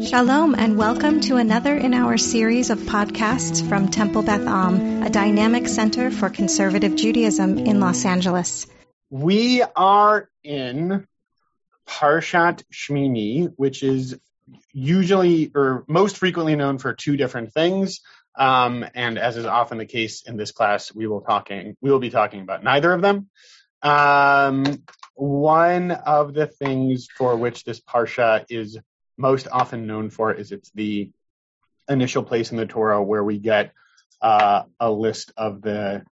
Shalom and welcome to another in our series of podcasts from Temple Beth Am, a dynamic center for conservative Judaism in Los Angeles. We are in Parshat Shmini, which is usually or most frequently known for two different things. Um, and as is often the case in this class, we will talking we will be talking about neither of them. Um, one of the things for which this parsha is most often known for is it's the initial place in the Torah where we get uh, a list of the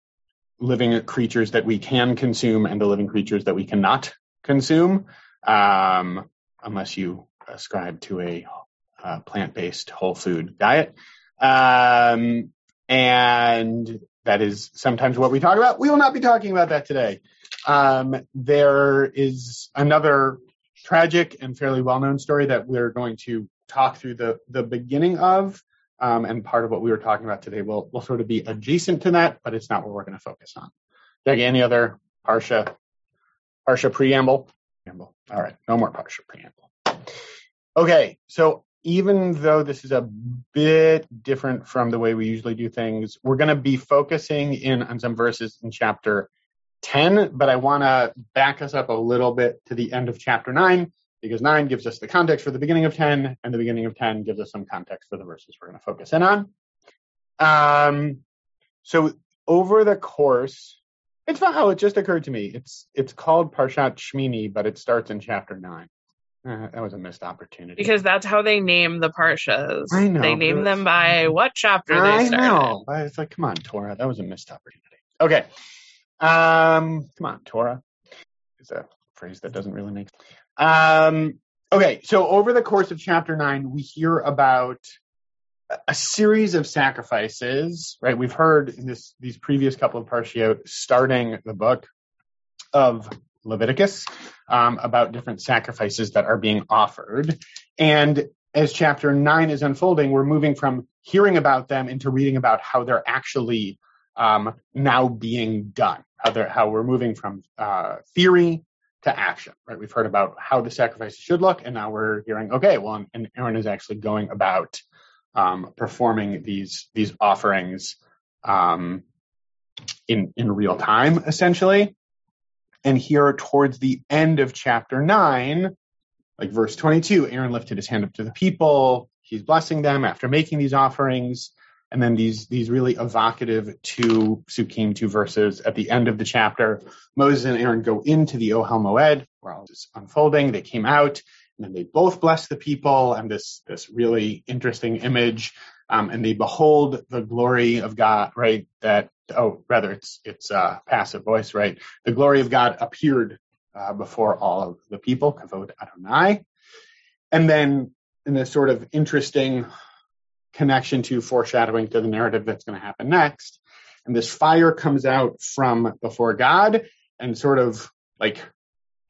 living creatures that we can consume and the living creatures that we cannot consume, um, unless you ascribe to a uh, plant-based whole food diet. Um, and that is sometimes what we talk about. We will not be talking about that today. Um, there is another tragic and fairly well-known story that we're going to talk through the the beginning of, um, and part of what we were talking about today will will sort of be adjacent to that, but it's not what we're going to focus on. Doug, any other parsha parsha preamble? Preamble. All right, no more parsha preamble. Okay, so even though this is a bit different from the way we usually do things, we're going to be focusing in on some verses in chapter 10, but I want to back us up a little bit to the end of chapter 9 because 9 gives us the context for the beginning of 10, and the beginning of 10 gives us some context for the verses we're going to focus in on. Um, so over the course, it's fun. Oh, it just occurred to me. It's it's called Parshat Shmini, but it starts in chapter 9. Uh, that was a missed opportunity. Because that's how they name the parshas. I know. They name them by what chapter they start. I know. It's like, come on, Torah. That was a missed opportunity. Okay. Um, come on, Torah. Is a phrase that doesn't really make. Um, okay. So over the course of chapter nine, we hear about a- a series of sacrifices, right? We've heard in this, these previous couple of parshiot starting the book of Leviticus, um, about different sacrifices that are being offered. And as chapter nine is unfolding, we're moving from hearing about them into reading about how they're actually um, now being done. How how we're moving from uh, theory to action. Right? We've heard about how the sacrifices should look, and now we're hearing, okay, well, and Aaron is actually going about um, performing these these offerings um, in in real time, essentially. And here, towards the end of chapter nine, like verse 22, Aaron lifted his hand up to the people. He's blessing them after making these offerings. And then these, these really evocative two psukim, two verses at the end of the chapter. Moses and Aaron go into the Ohel Moed, where all this is unfolding. They came out, and then they both bless the people, and this, this really interesting image. Um, and they behold the glory of God, right? That, oh, rather it's, it's, uh, passive voice, right? The glory of God appeared uh, before all of the people, Kavod Adonai. And then in this sort of interesting connection to foreshadowing to the narrative that's going to happen next, and this fire comes out from before God and sort of like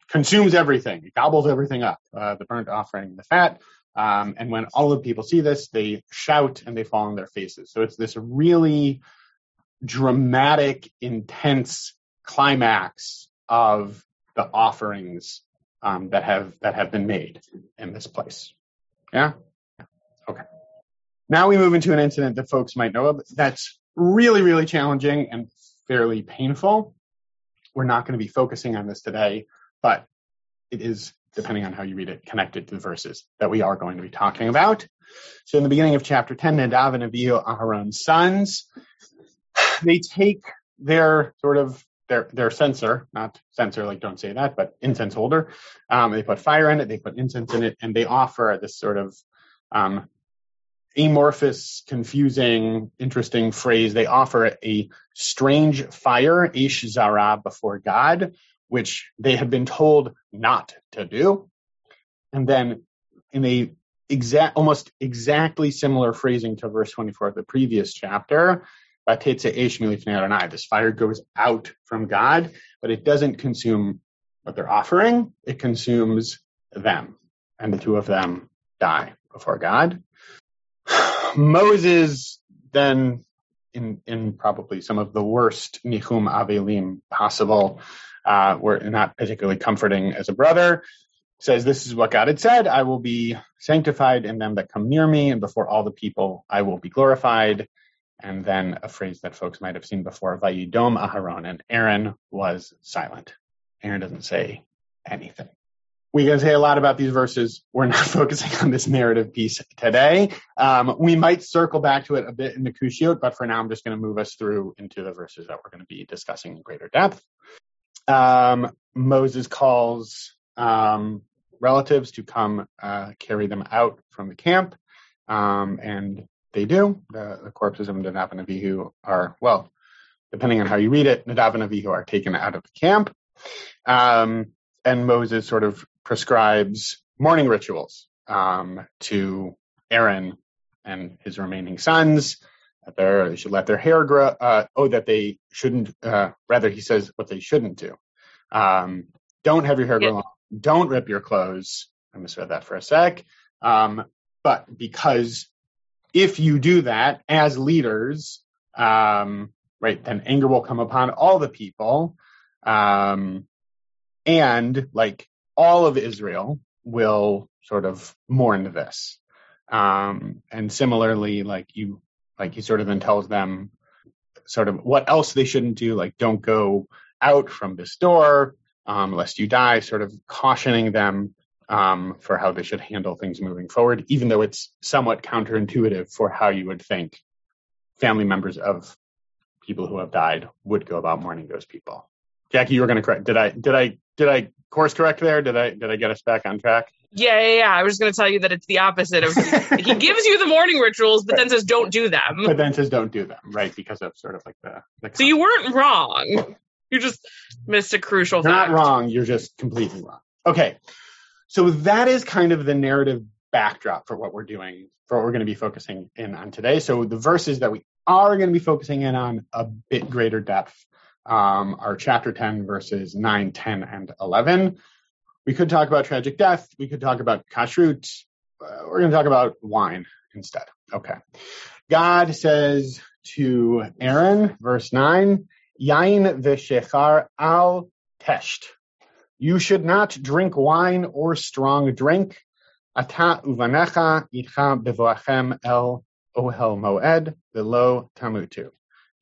consumes everything, it gobbles everything up, uh, the burnt offering, the fat. Um, and when all the people see this, they shout and they fall on their faces. So it's this really dramatic, intense climax of the offerings um, that have that have been made in this place. Yeah. Okay. Now we move into an incident that folks might know of that's really, really challenging and fairly painful. We're not going to be focusing on this today, but it is, depending on how you read it, connected to the verses that we are going to be talking about. So in the beginning of chapter 10, Nadav and Abihu, Aharon's sons, they take their sort of their their censer, not censer like don't say that, but incense holder. Um, they put fire in it, they put incense in it, and they offer this sort of um, amorphous, confusing, interesting phrase. They offer a strange fire, ish zara, before God, which they have been told not to do. And then in a exact, almost exactly similar phrasing to verse 24 of the previous chapter, this fire goes out from God, but it doesn't consume what they're offering. It consumes them, and the two of them die before God. Moses then, in in probably some of the worst nichum avelim possible, uh, were not particularly comforting as a brother. says, This is what God had said I will be sanctified in them that come near me, and before all the people I will be glorified. And then a phrase that folks might have seen before, Vayidom Aharon, and Aaron was silent. Aaron doesn't say anything. We can say a lot about these verses. We're not focusing on this narrative piece today. Um, we might circle back to it a bit in the Kushiot, but for now, I'm just going to move us through into the verses that we're going to be discussing in greater depth. Um, Moses calls um, relatives to come uh, carry them out from the camp, um, and they do. The, the, corpses of Nadav and Avihu are, well, depending on how you read it, Nadav and Avihu are taken out of the camp. Um, and Moses sort of prescribes mourning rituals um, to Aaron and his remaining sons. That they should let their hair grow. Uh, oh, that they shouldn't. Uh, rather, he says what they shouldn't do. Um, don't have your hair grow long. Don't rip your clothes. I misread that for a sec. Um, but because if you do that as leaders, um, right, then anger will come upon all the people. Um, and like all of Israel will sort of mourn this. Um, and similarly, like you, like he sort of then tells them sort of what else they shouldn't do, like don't go out from this door, um, lest you die, sort of cautioning them um, for how they should handle things moving forward, even though it's somewhat counterintuitive for how you would think family members of people who have died would go about mourning those people. Jackie, you were going to correct. Did I? Did I? Did I course correct there? Did I? Did I get us back on track? Yeah, yeah, yeah. I was going to tell you that it's the opposite of he gives you the mourning rituals, but then says don't do them. But then says don't do them, right? Because of sort of like the. the so you weren't wrong. You just missed a crucial. You're fact. not wrong. You're just completely wrong. Okay, so that is kind of the narrative backdrop for what we're doing, for what we're going to be focusing in on today. So the verses that we are going to be focusing in on a bit greater depth um, are chapter 10, verses 9, 10, and 11. We could talk about tragic death. We could talk about kashrut. Uh, we're going to talk about wine instead. Okay. God says to Aaron, verse 9, Yain v'shechar al tesht. You should not drink wine or strong drink. Ata uvanecha icha bevoachem el ohel moed velo tamutu.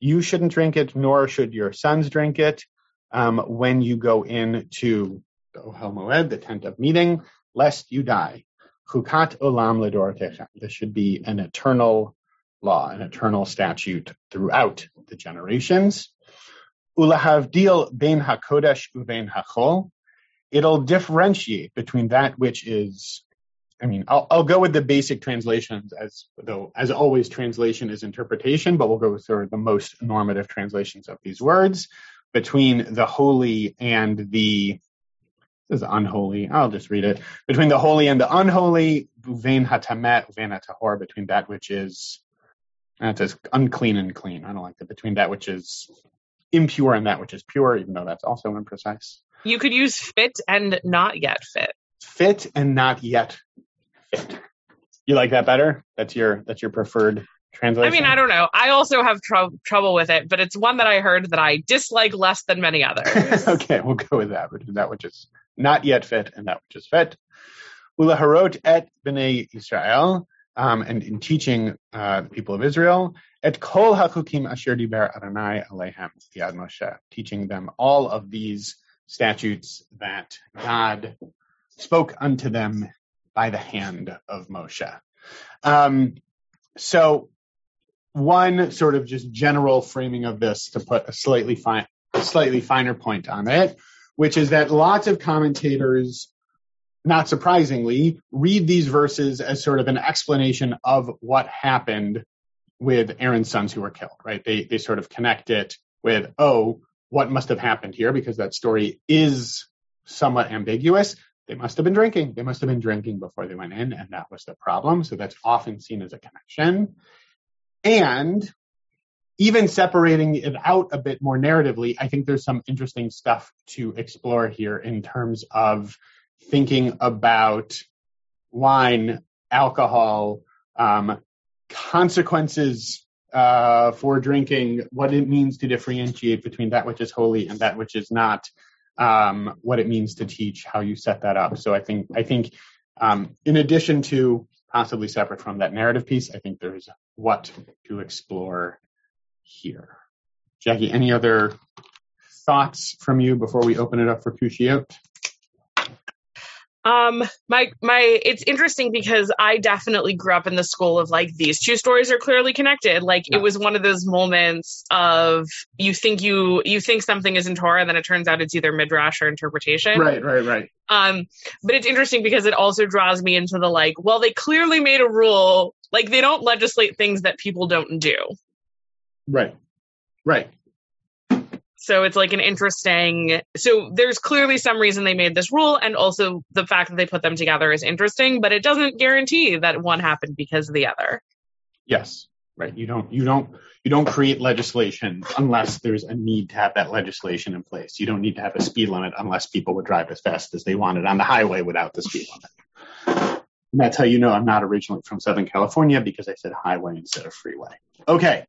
You shouldn't drink it, nor should your sons drink it um, when you go into the ohel moed, the tent of meeting, lest you die. Chukat olam. This should be an eternal law, an eternal statute throughout the generations. Ulahavdil bein hakodesh uvein hachol. It'll differentiate between that which is, I mean, I'll, I'll go with the basic translations as though, as always, translation is interpretation, but we'll go through the most normative translations of these words between the holy and the this is unholy. I'll just read it. Between the holy and the unholy, uvein hatamet, uvein hatahor, between that which is, that says unclean and clean. I don't like that. Between that which is impure and that which is pure, even though that's also imprecise. You could use fit and not yet fit. Fit and not yet. You like that better? That's your that's your preferred translation. I mean, I don't know. I also have tr- trouble with it, but it's one that I heard that I dislike less than many others. okay, we'll go with that. Which is that which is not yet fit and that which is fit. Ulaharot et bnei Israel, um, and in teaching uh, the people of Israel, et kol hachukim asher diber Adonai alehem yad Moshe, teaching them all of these statutes that God spoke unto them by the hand of Moshe. Um, so one sort of just general framing of this to put a slightly fine, slightly finer point on it, which is that lots of commentators, not surprisingly, read these verses as sort of an explanation of what happened with Aaron's sons who were killed, right? They they sort of connect it with, oh, what must have happened here because that story is somewhat ambiguous. They must have been drinking. They must have been drinking before they went in, and that was the problem. So that's often seen as a connection. And even separating it out a bit more narratively, I think there's some interesting stuff to explore here in terms of thinking about wine, alcohol, um, consequences uh, for drinking, what it means to differentiate between that which is holy and that which is not. Um, what it means to teach, how you set that up. So I think I think um, in addition to possibly separate from that narrative piece, I think there's what to explore here. Jackie, any other thoughts from you before we open it up for Kushiot? Um, my my, it's interesting because I definitely grew up in the school of like these two stories are clearly connected. Like yeah. it was one of those moments of you think you you think something is in Torah, and then it turns out it's either midrash or interpretation. Right, right, right. Um, but it's interesting because it also draws me into the like, well, they clearly made a rule. Like they don't legislate things that people don't do. Right, right. So it's like an interesting. So there's clearly some reason they made this rule, and also the fact that they put them together is interesting, but it doesn't guarantee that one happened because of the other. Yes, right. You don't. You don't. You don't create legislation unless there's a need to have that legislation in place. You don't need to have a speed limit unless people would drive as fast as they wanted on the highway without the speed limit. And that's how you know I'm not originally from Southern California because I said highway instead of freeway. Okay.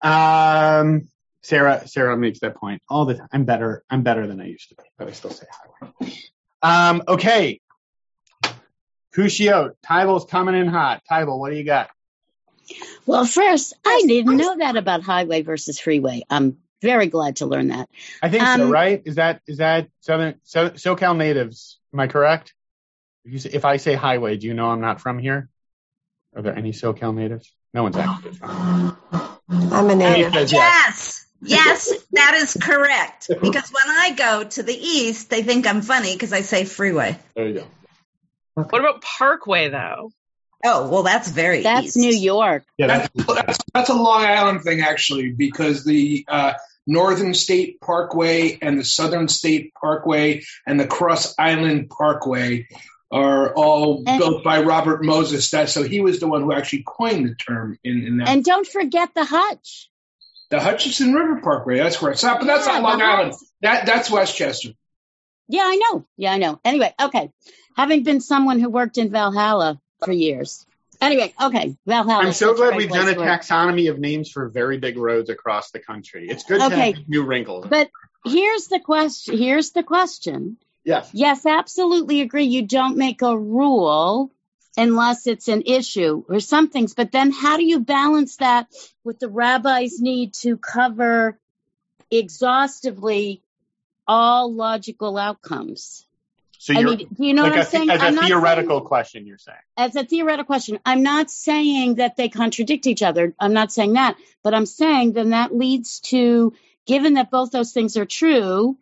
Um, Sarah Sarah makes that point all the time. I'm better. I'm better than I used to be, but I still say highway. Um, okay. Kushiot, Tybel's coming in hot. Tybel, what do you got? Well, first, I didn't know that about highway versus freeway. I'm very glad to learn that. I think um, so, right? Is that is that Southern so, SoCal natives? Am I correct? If, say, if, I say highway, do you know I'm not from here? Are there any SoCal natives? No one's actually. I'm a native. Yes. yes. Yes, that is correct. Because when I go to the east, they think I'm funny because I say freeway. There you go. Okay. What about Parkway though? Oh well, that's very. That's east. New York. Yeah, that's, that's, that's a Long Island thing actually, because the uh, Northern State Parkway and the Southern State Parkway and the Cross Island Parkway are all and, built by Robert Moses. That so he was the one who actually coined the term in, in that. And don't forget the Hutch. The Hutchinson River Parkway. That's where it's at, but that's yeah, not Long Island. That that's Westchester. Yeah, I know. Yeah, I know. Anyway, okay. Having been someone who worked in Valhalla for years. Anyway, okay, Valhalla. I'm so glad we've done a taxonomy of names for very big roads across the country. It's good okay. to have new wrinkles. But here's the question. Here's the question. Yes. Yes, absolutely agree. You don't make a rule unless it's an issue or some things. But then how do you balance that with the rabbi's need to cover exhaustively all logical outcomes? So I mean, do you know like what I'm saying? As a I'm theoretical saying, question, you're saying. As a theoretical question, I'm not saying that they contradict each other. I'm not saying that, but I'm saying then that leads to, given that both those things are true,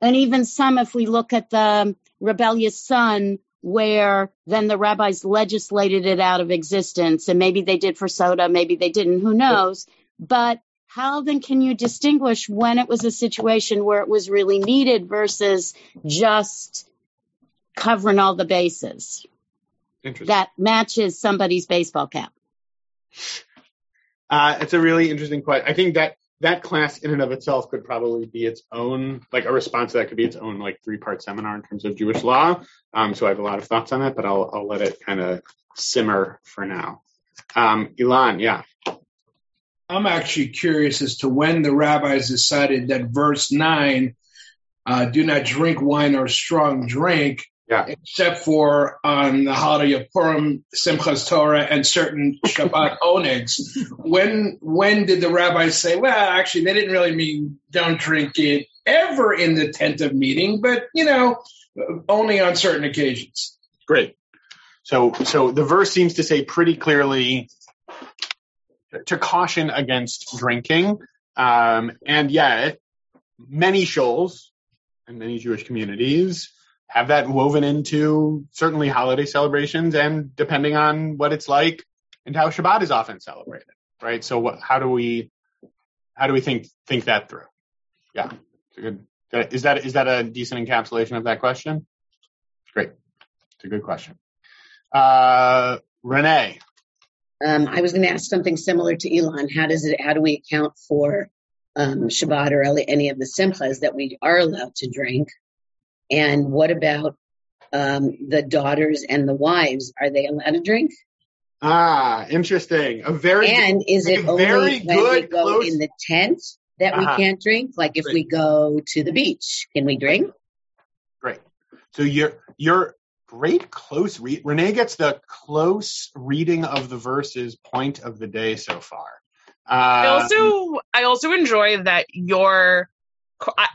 and even some, if we look at the rebellious son where then the rabbis legislated it out of existence and maybe they did for soda, maybe they didn't who knows? But how then can you distinguish when it was a situation where it was really needed versus just covering all the bases that matches somebody's baseball cap? Uh, it's a really interesting question i think that that class in and of itself could probably be its own, like a response to that could be its own like three part seminar in terms of Jewish law. Um, so I have a lot of thoughts on that, but I'll, I'll let it kind of simmer for now. Um, Ilan, yeah. I'm actually curious as to when the rabbis decided that verse nine, uh, do not drink wine or strong drink, yeah. Except for on the holiday of Purim, Simchas Torah, and certain Shabbat onegs. When when did the rabbis say, well, actually, they didn't really mean don't drink it ever in the tent of meeting, but you know, only on certain occasions. Great. So so the verse seems to say pretty clearly to caution against drinking. Um, and yet, many shuls and many Jewish communities have that woven into certainly holiday celebrations and depending on what it's like and how Shabbat is often celebrated, right? So what, how do we, how do we think, think that through? Yeah. Good, is that, is that a decent encapsulation of that question? Great. It's a good question. Uh, Renee. Um, I was going to ask something similar to Elon. How does it, how do we account for um, Shabbat or any of the simchas that we are allowed to drink? And what about um, the daughters and the wives? Are they allowed to drink? Ah, interesting. A very and is it only when we go close... in the tent, that uh-huh. we can't drink? Like if Great. we go to the beach, can we drink? Great. So you're you're great close read. Renee gets the close reading of the verses point of the day so far. Um, I also I also enjoy that your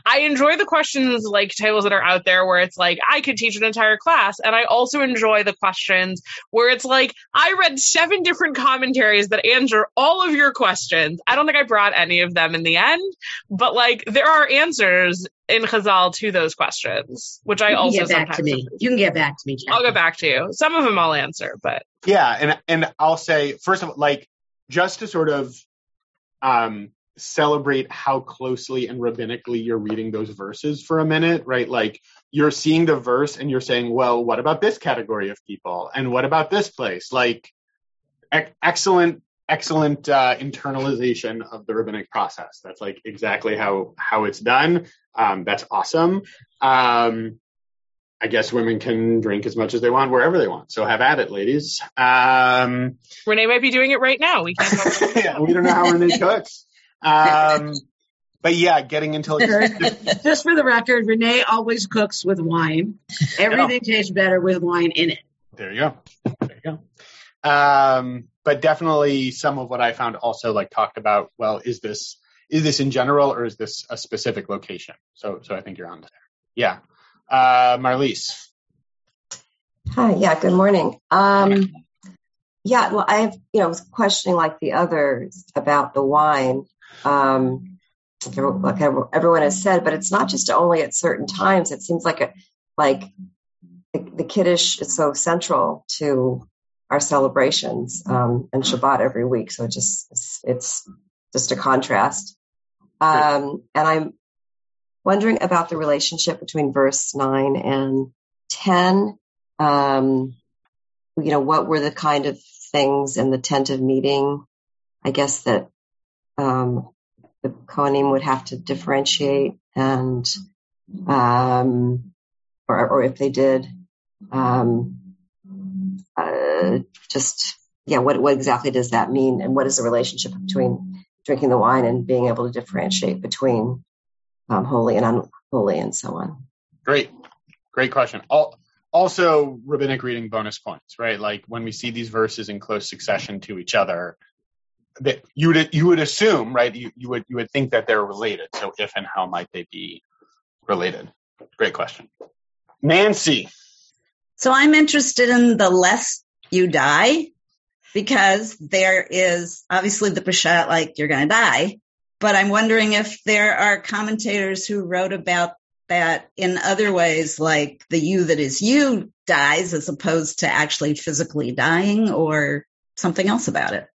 I enjoy the questions like titles that are out there where it's like I could teach an entire class, and I also enjoy the questions where it's like I read seven different commentaries that answer all of your questions. I don't think I brought any of them in the end, but like there are answers in Chazal to those questions, which I also get back to me. You can get back to me. Jackie. I'll get back to you. Some of them I'll answer, but yeah, and and I'll say first of all, like just to sort of um celebrate how closely and rabbinically you're reading those verses for a minute, right? Like you're seeing the verse and you're saying, well, what about this category of people? And what about this place? Like ec- excellent, excellent uh, internalization of the rabbinic process. That's like exactly how, how it's done. Um, that's awesome. Um, I guess women can drink as much as they want wherever they want. So have at it, ladies. Um, Renee might be doing it right now. We can't. yeah, we don't know how Renee cooks. Um, but yeah, getting into like just for the record, Renee always cooks with wine. Everything tastes better with wine in it. There you go. There you go. Um, but definitely some of what I found also like talked about. Well, is this is this in general or is this a specific location? So so I think you're on there. Yeah, uh, Marlise. Hi. Yeah. Good morning. Um, yeah. Well, I've you know was questioning like the others about the wine um, like everyone has said, but it's not just only at certain times. It seems like a, like the, the Kiddush is so central to our celebrations um, and Shabbat every week. So it just it's, it's just a contrast. Um, and I'm wondering about the relationship between verse nine and ten. Um, you know, what were the kind of things in the tent of meeting? I guess that um, the Kohanim would have to differentiate and, um, or, or if they did, um, uh, just, yeah, what, what exactly does that mean? And what is the relationship between drinking the wine and being able to differentiate between um, holy and unholy and so on? Great. Great question. All, also rabbinic reading bonus points, right? Like when we see these verses in close succession to each other, that you would you would assume, right? You, you would you would think that they're related. So if and how might they be related? Great question, Nancy. So I'm interested in the less you die because there is obviously the Peshat, like you're going to die. But I'm wondering if there are commentators who wrote about that in other ways, like the you that is you dies as opposed to actually physically dying or something else about it.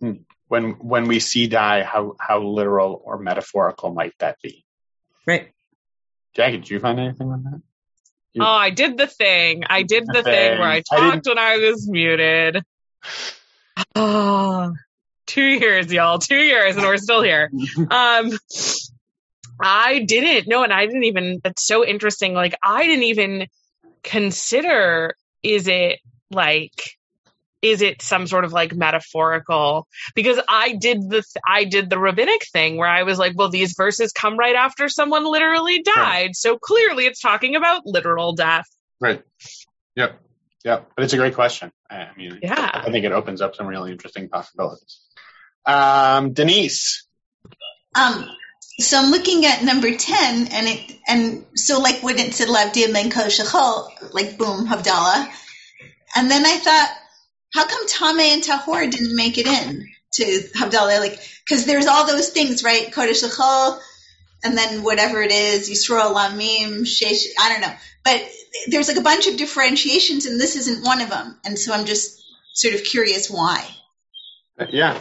Hmm. When when we see die, how how literal or metaphorical might that be? Right. Jackie, did you find anything on that? You... Oh, I did the thing. I did the, the thing. thing. where I talked I when I was muted. Oh, two years, y'all. Two years, and we're still here. um, I didn't. No, and I didn't even. That's so interesting. Like, I didn't even consider. Is it like is it some sort of like metaphorical? Because i did the i did the rabbinic thing where i was like well these verses come right after someone literally died. Right. so clearly it's talking about literal death. Right. Yep. Yep. But it's a great question. I mean yeah. I think it opens up some really interesting possibilities. Um denise. Um so I'm looking at number 10 and it, and so like when it said Lavdim and Koshachol, like boom, Havdalah. And then I thought, how come Tame and Tahor didn't make it in to Havdalah? Like, because there's all those things, right? Kodesh Lachol, and then whatever it is, Yisrael Lamim, Shesh, I don't know. But there's like a bunch of differentiations, and this isn't one of them. And so I'm just sort of curious why. Uh, yeah.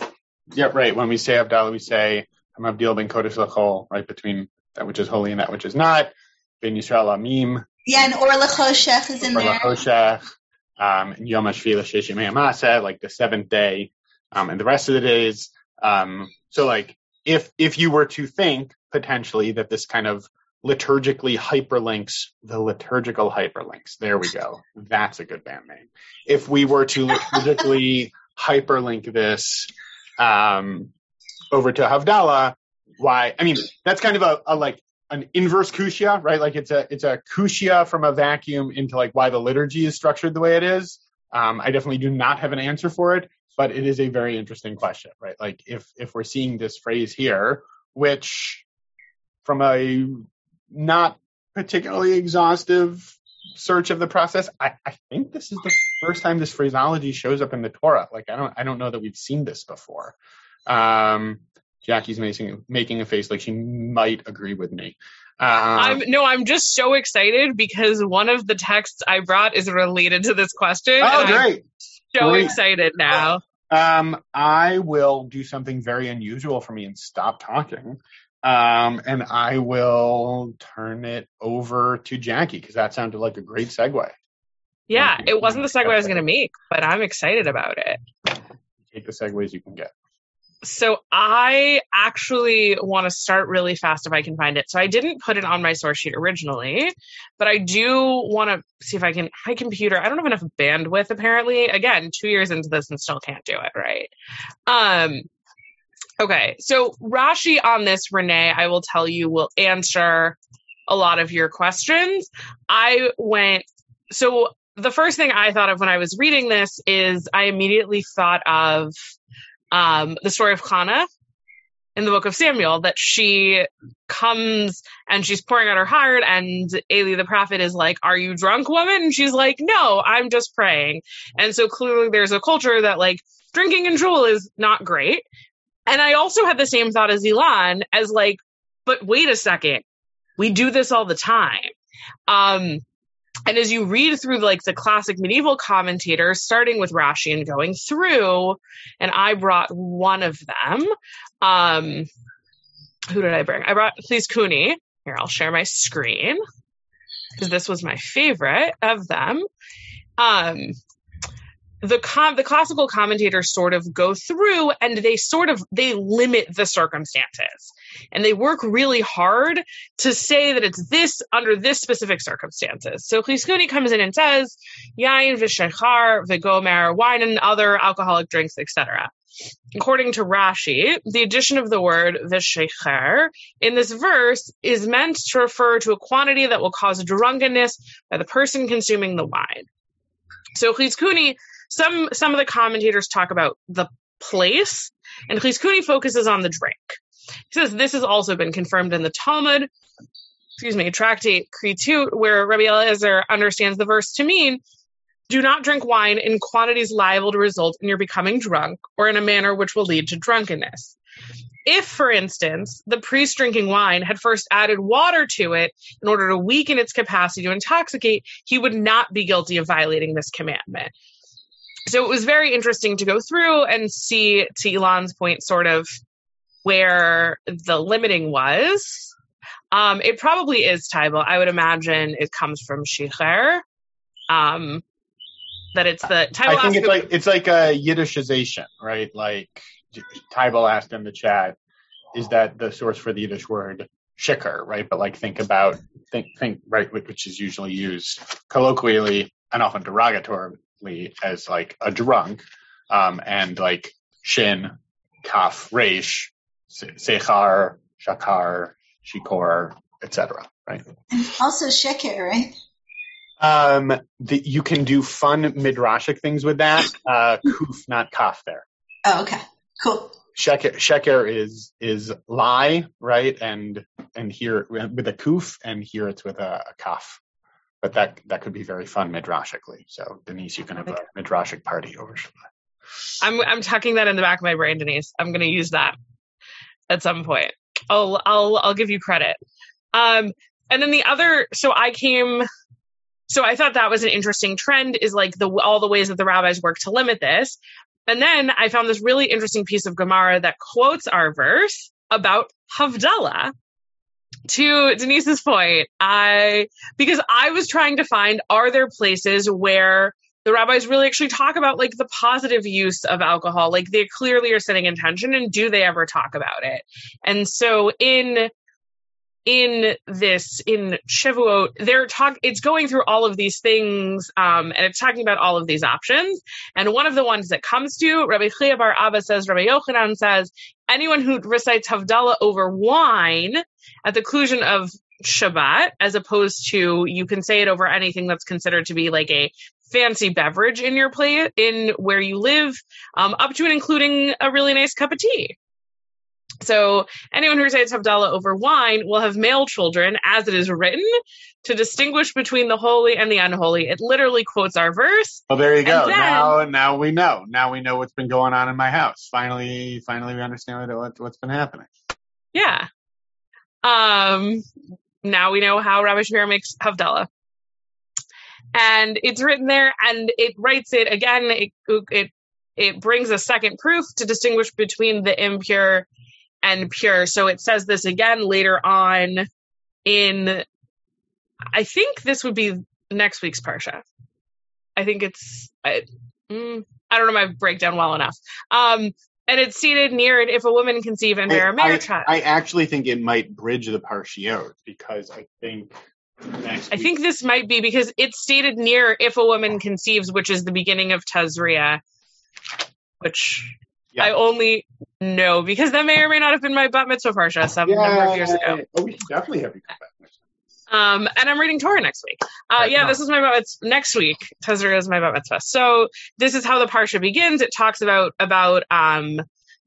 Yeah, right. When we say Havdalah, we say Hamavdil ben Kodesh Lachol, right, between that which is holy and that which is not. Ben Yisrael Amim. Yeah, and Or Lachoshech is in or there. Lachoshech um, Yom HaShvila like the seventh day, um, and the rest of the days. Um, so like if if you were to think potentially that this kind of liturgically hyperlinks the liturgical hyperlinks, there we go. That's a good band name. If we were to liturgically hyperlink this um, over to Havdalah, why. I mean, that's kind of a, a like an inverse kushia, right? Like it's a it's a kushia from a vacuum into like why the liturgy is structured the way it is. Um, I definitely do not have an answer for it, but it is a very interesting question, right? Like if if we're seeing this phrase here, which from a not particularly exhaustive search of the process, I, I think this is the first time this phraseology shows up in the Torah. Like I don't I don't know that we've seen this before. Um, Jackie's making making a face like she might agree with me. Um, I'm no, I'm just so excited because one of the texts I brought is related to this question. oh, and I'm great! so Great. excited now. Um, I will do something very unusual for me and stop talking. Um, and I will turn it over to Jackie because that sounded like a great segue. Yeah, it wasn't the segue I was going to make, but I'm excited about it. Take the segues you can get. So I actually want to start really fast if I can find it. So I didn't put it on my source sheet originally, but I do want to see if I can. My computer, I don't have enough bandwidth apparently. Again, two years into this and still can't do it right. Um. Okay, so Rashi on this, Renee, I will tell you will answer a lot of your questions. I went so the first thing I thought of when I was reading this is I immediately thought of um, the story of Hannah in the book of Samuel that she comes and she's pouring out her heart and Eli the prophet is like, are you drunk woman? And she's like, no, I'm just praying. And so clearly there's a culture that like drinking and Shul is not great. And I also had the same thought as Elon as like, but wait a second. We do this all the time. Um, and as you read through like the classic medieval commentators, starting with Rashi and going through, and I brought one of them. Um, who did I bring? I brought Chizkuni. Here, I'll share my screen because this was my favorite of them. Um, the com- the classical commentators sort of go through and they sort of they limit the circumstances and they work really hard to say that it's this under this specific circumstances. So Chizkuni comes in and says yain v'shechar v'gomer wine and other alcoholic drinks etc. According to Rashi, the addition of the word v'shecher in this verse is meant to refer to a quantity that will cause drunkenness by the person consuming the wine. So Chizkuni some some of the commentators talk about the place, and Chizkuni focuses on the drink. He says this has also been confirmed in the Talmud, excuse me, tractate Kritut, where Rabbi Eliezer understands the verse to mean, do not drink wine in quantities liable to result in your becoming drunk, or in a manner which will lead to drunkenness. If, for instance, the priest drinking wine had first added water to it in order to weaken its capacity to intoxicate, he would not be guilty of violating this commandment so it was very interesting to go through and see to Elon's point sort of where the limiting was. Um, it probably is Tybal. I would imagine it comes from Shicher. Um, that it's the Tybal I think it's like it's like a Yiddishization, right? Like Tybal asked in the chat, is that the source for the Yiddish word shikar, right? But like think about think think right, which is usually used colloquially and often derogatorily as like a drunk, um, and like shin, kaf, reish, se- sechar, shakar, shikor, etc. Right? And also sheker, right? Um, the, you can do fun midrashic things with that. Uh, kuf, not kaf there. Oh, okay. Cool. Sheker, sheker is is lie, right? And and here with a kuf, and here it's with a, a kaf. But that that could be very fun midrashically. So Denise, you can have a midrashic party over Shabbat. I'm I'm tucking that in the back of my brain, Denise. I'm going to use that at some point. I'll I'll I'll give you credit. Um, and then the other, so I came, so I thought that was an interesting trend. Is like the all the ways that the rabbis work to limit this. And then I found this really interesting piece of Gemara that quotes our verse about Havdalah. To Denise's point, I because I was trying to find are there places where the rabbis really actually talk about like the positive use of alcohol like they clearly are setting intention and do they ever talk about it and so in in this in Shavuot, they're talk. It's going through all of these things, um, and it's talking about all of these options. And one of the ones that comes to Rabbi Chia Bar Abba says, Rabbi Yochanan says, anyone who recites Havdalah over wine at the conclusion of Shabbat, as opposed to you can say it over anything that's considered to be like a fancy beverage in your play in where you live, um, up to and including a really nice cup of tea. So anyone who recites Havdalah over wine will have male children, as it is written, to distinguish between the holy and the unholy. It literally quotes our verse. Well, there you go. then- now, now we know. Now we know what's been going on in my house. Finally, finally, we understand what, what, what's been happening. Yeah. Um. Now we know how Rabbi Shapiro makes Havdalah. And it's written there, and it writes it again. It it it brings a second proof to distinguish between the impure and pure. So it says this again later on in. I think this would be next week's parsha. I think it's. I, mm, I don't know my breakdown well enough. Um, and it's seated near it if a woman conceive and bear a male child. I actually think it might bridge the partiot because I think I think this might be because it's stated near if a woman conceives, which is the beginning of Tazria, which Yeah. I only know because that may or may not have been my bat mitzvah parsha some number of years ago. Oh, we should definitely have you come back next Um, and I'm reading Torah next week. Uh, Right, yeah, no. this is my bat mitzvah. Next week, Tazria is my bat mitzvah. So this is how the parsha begins. It talks about about um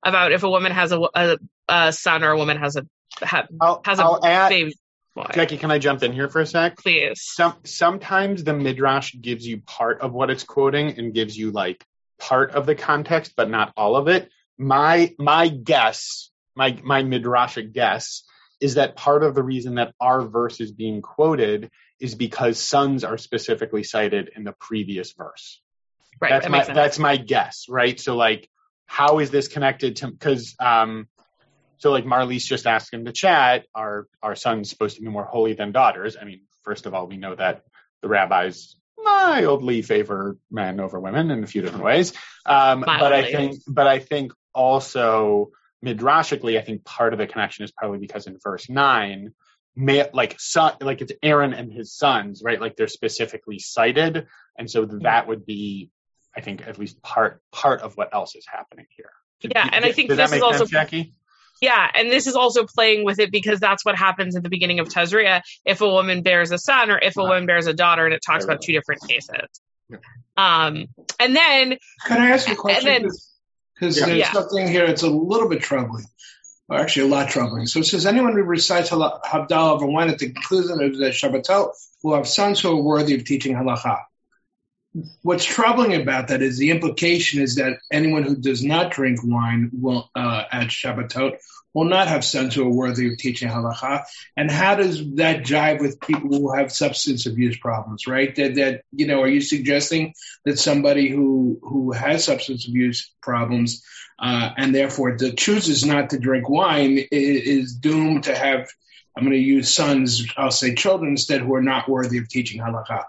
about if a woman has a, a, a son or a woman has a ha, I'll, has a I'll add, baby. Boy. Jackie, can I jump in here for a sec? Please. Some sometimes the midrash gives you part of what it's quoting and gives you like part of the context, but not all of it. My my guess, my my midrashic guess, is that part of the reason that our verse is being quoted is because sons are specifically cited in the previous verse. Right. that's that my that's my guess, right? So like, how is this connected to? Because um, so like Marlies just asked in the chat, are our sons supposed to be more holy than daughters? I mean, first of all, we know that the rabbis mildly favor men over women in a few different ways. Um, but I think, but I think also midrashically, I think part of the connection is probably because in verse nine, may, like son, like it's Aaron and his sons, right? Like they're specifically cited, and so that would be, I think, at least part part of what else is happening here. Yeah, and I think this that is also sense, Jackie? Yeah, and this is also playing with it because that's what happens at the beginning of Tazria if a woman bears a son or if a woman bears a daughter, and it talks about two different cases. Yeah. Um, and then Can I ask a question? Because Yeah. there's Yeah. something here that's a little bit troubling, or actually a lot troubling. So it says, anyone who recites Hal- Havdalah over wine at the conclusion of the Shabbatot will have sons who are worthy of teaching halacha. What's troubling about that is the implication is that anyone who does not drink wine will uh, at Shabbatot will not have sons who are worthy of teaching halacha. And how does that jive with people who have substance abuse problems? Right? That that you know, are you suggesting that somebody who who has substance abuse problems uh, and therefore the chooses not to drink wine is, is doomed to have? I'm going to use sons, I'll say children instead, who are not worthy of teaching halacha.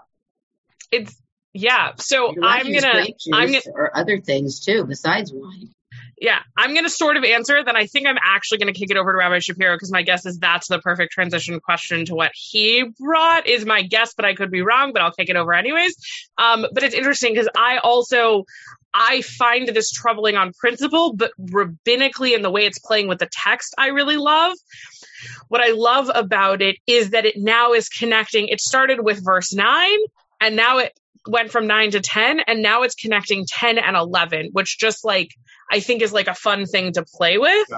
it's yeah. So I'm gonna grape I'm juice gonna or other things too besides wine. Yeah I'm gonna sort of answer. Then I think I'm actually gonna kick it over to Rabbi Shapiro because my guess is that's the perfect transition question to what he brought is my guess, but I could be wrong. But I'll kick it over anyways. Um, but it's interesting because I also I find this troubling on principle, but rabbinically in the way it's playing with the text, I really love. What I love about it is that it now is connecting. It started with verse 9, and now it went from 9 to 10, and now it's connecting 10 and 11, which just like I think is like a fun thing to play with.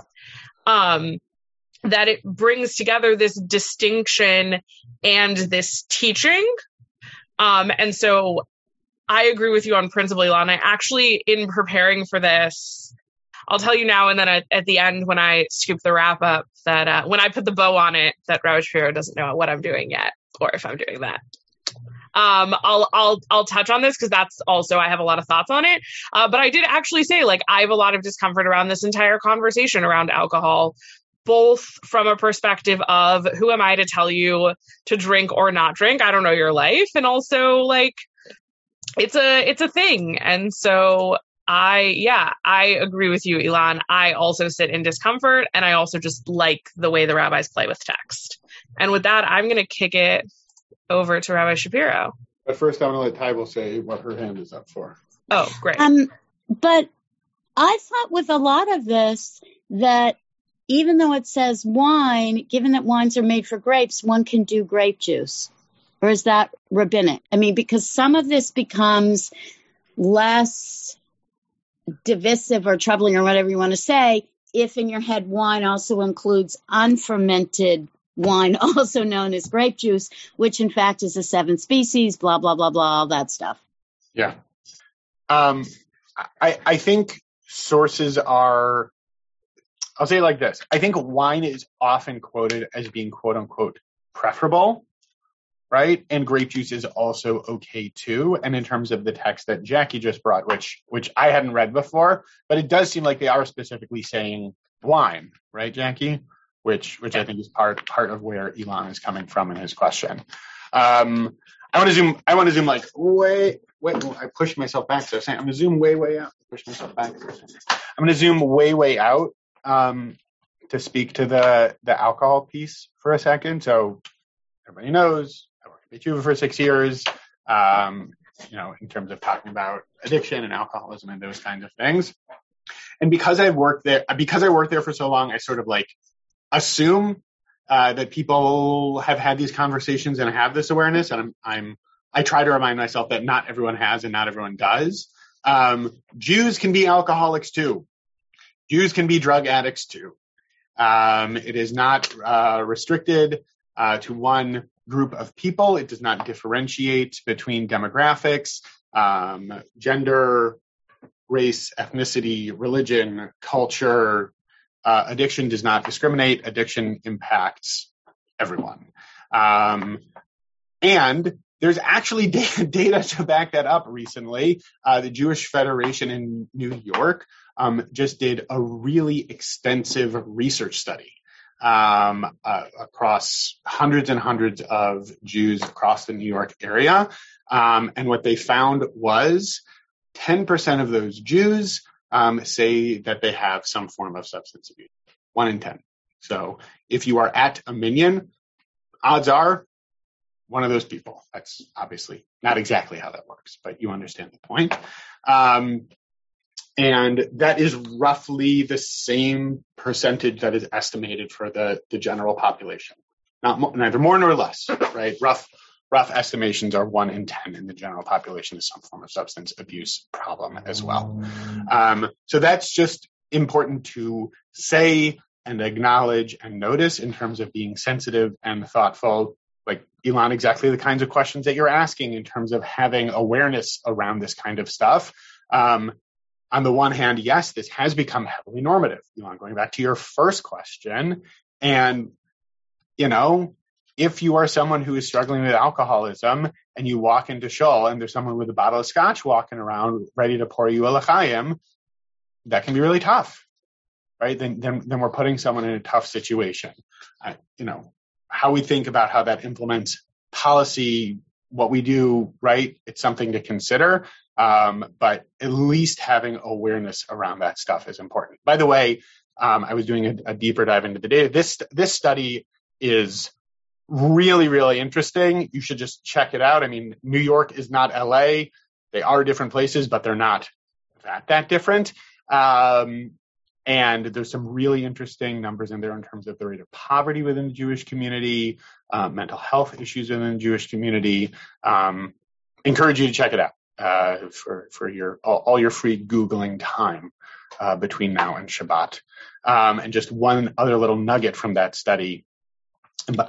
Um, that it brings together this distinction and this teaching. Um, and so I agree with you on principle, Elon. I actually, in preparing for this, I'll tell you now, and then at, at the end when I scoop the wrap up, that uh, when I put the bow on it, that Rabbi Shapiro doesn't know what I'm doing yet, or if I'm doing that. Um, I'll I'll I'll touch on this because that's also I have a lot of thoughts on it. Uh, but I did actually say like I have a lot of discomfort around this entire conversation around alcohol, both from a perspective of who am I to tell you to drink or not drink? I don't know your life, and also like it's a it's a thing, and so I, yeah, I agree with you, Elon. I also sit in discomfort and I also just like the way the rabbis play with text. And with that, I'm to kick it over to Rabbi Shapiro. But first, I'm going to let Tybal say what her hand is up for. Oh, great. Um, but I thought with a lot of this that even though it says wine, given that wines are made for grapes, one can do grape juice. Or is that rabbinic? I mean, because some of this becomes less divisive or troubling or whatever you want to say if in your head wine also includes unfermented wine, also known as grape juice, which in fact is a seven species, blah, blah, blah, blah, all that stuff. Yeah. Um, I, I think sources are, I'll say it like this. I think wine is often quoted as being quote unquote preferable right? And grape juice is also okay too. And in terms of the text that Jackie just brought, which which I hadn't read before, but it does seem like they are specifically saying wine, right, Jackie? Which which I think is part part of where Elon is coming from in his question. Um, I want to zoom. I want to zoom like way. Wait, I pushed myself back. So I'm going to zoom way, way out. Push myself back. I'm going to zoom way, way out um, to speak to the the alcohol piece for a second. So everybody knows Beit T'Shuvah for six years, um, you know, in terms of talking about addiction and alcoholism and those kinds of things. And because I've worked there, because I worked there for so long, I sort of like assume uh, that people have had these conversations and have this awareness. And I'm, I'm, I try to remind myself that not everyone has and not everyone does. Um, Jews can be alcoholics too. Jews can be drug addicts too. Um, it is not uh, restricted uh, to one group of people. It does not differentiate between demographics, um, gender, race, ethnicity, religion, culture. Uh, addiction does not discriminate. Addiction impacts everyone. Um, and there's actually data to back that up recently. Uh, the Jewish Federation in New York um, just did a really extensive research study um, uh, across hundreds and hundreds of Jews across the New York area. Um, and what they found was 10% of those Jews um, say that they have some form of substance abuse. One in 10. So if you are at a minyan, odds are one of those people. That's obviously not exactly how that works, but you understand the point. Um, and that is roughly the same percentage that is estimated for the, the general population. Not neither more nor less, right? Rough rough estimations are one in ten in the general population is some form of substance abuse problem as well. Um, so that's just important to say and acknowledge and notice in terms of being sensitive and thoughtful. Like Elon, exactly the kinds of questions that you're asking in terms of having awareness around this kind of stuff. Um, on the one hand, yes, this has become heavily normative. Know, going back to your first question, and you know, if you are someone who is struggling with alcoholism and you walk into shul and there's someone with a bottle of scotch walking around ready to pour you a l'chaim, that can be really tough, right? Then, then, then we're putting someone in a tough situation. Uh, you know, how we think about how that implements policy, what we do, right? It's something to consider. Um, but at least having awareness around that stuff is important. By the way, um, I was doing a, a, deeper dive into the data. This this study is really really interesting. You should just check it out. I mean, New York is not L.A. They are different places, but they're not that that different. Um, and there's some really interesting numbers in there in terms of the rate of poverty within the Jewish community, uh, mental health issues within the Jewish community. Um, encourage you to check it out uh, for for your all, all, your free googling time uh, between now and Shabbat. Um, and just one other little nugget from that study.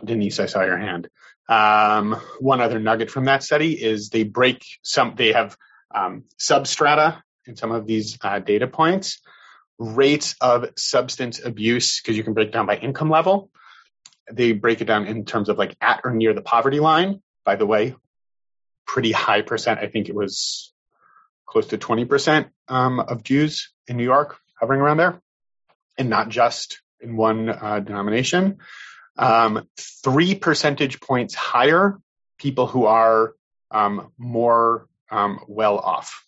Denise, I saw your hand. Um, one other nugget from that study is they break some. They have um, substrata in some of these uh, data points. Rates of substance abuse because you can break down by income level. They break it down in terms of like at or near the poverty line. By the way, pretty high percent. I think it was close to 20% um, of Jews in New York hovering around there, and not just in one uh, denomination. Um, three percentage points higher people who are um, more um, well off.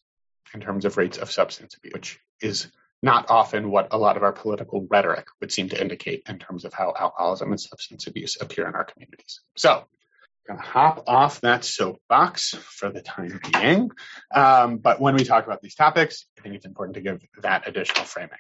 in terms of rates of substance abuse, which is not often what a lot of our political rhetoric would seem to indicate in terms of how alcoholism and substance abuse appear in our communities. So, going to hop off that soapbox for the time being. Um, but when we talk about these topics, I think it's important to give that additional framing.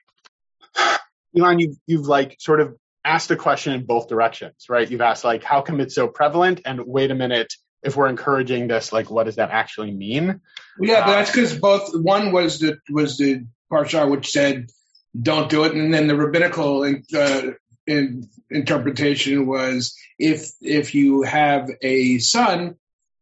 Elon, you've, you've like sort of asked a question in both directions, right? You've asked like, how come it's so prevalent? And wait a minute, if we're encouraging this, like, what does that actually mean? Yeah, but that's because both one was the was the parsha which said don't do it, and then the rabbinical uh, in, interpretation was if if you have a son,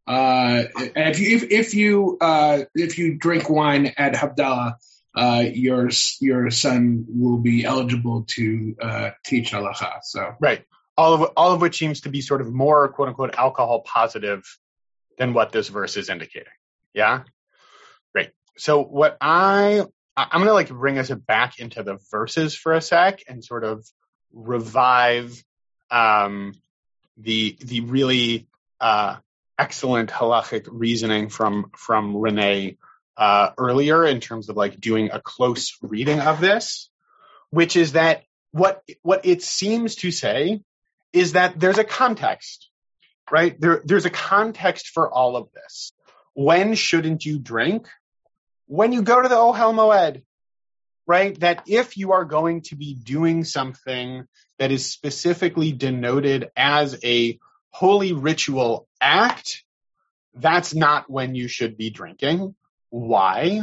uh, and if you if, if you uh, if you drink wine at Havdalah, uh, your your son will be eligible to uh, teach halacha. So right, all of all of which seems to be sort of more quote unquote alcohol positive than what this verse is indicating. Yeah, great. So what I I'm gonna like bring us back into the verses for a sec and sort of revive um, the the really uh, excellent halachic reasoning from from Renee uh, earlier in terms of like doing a close reading of this, which is that what what it seems to say is that there's a context, right? There there's a context for all of this. When shouldn't you drink? When you go to the Ohel Moed, right? That if you are going to be doing something that is specifically denoted as a holy ritual act, that's not when you should be drinking. Why?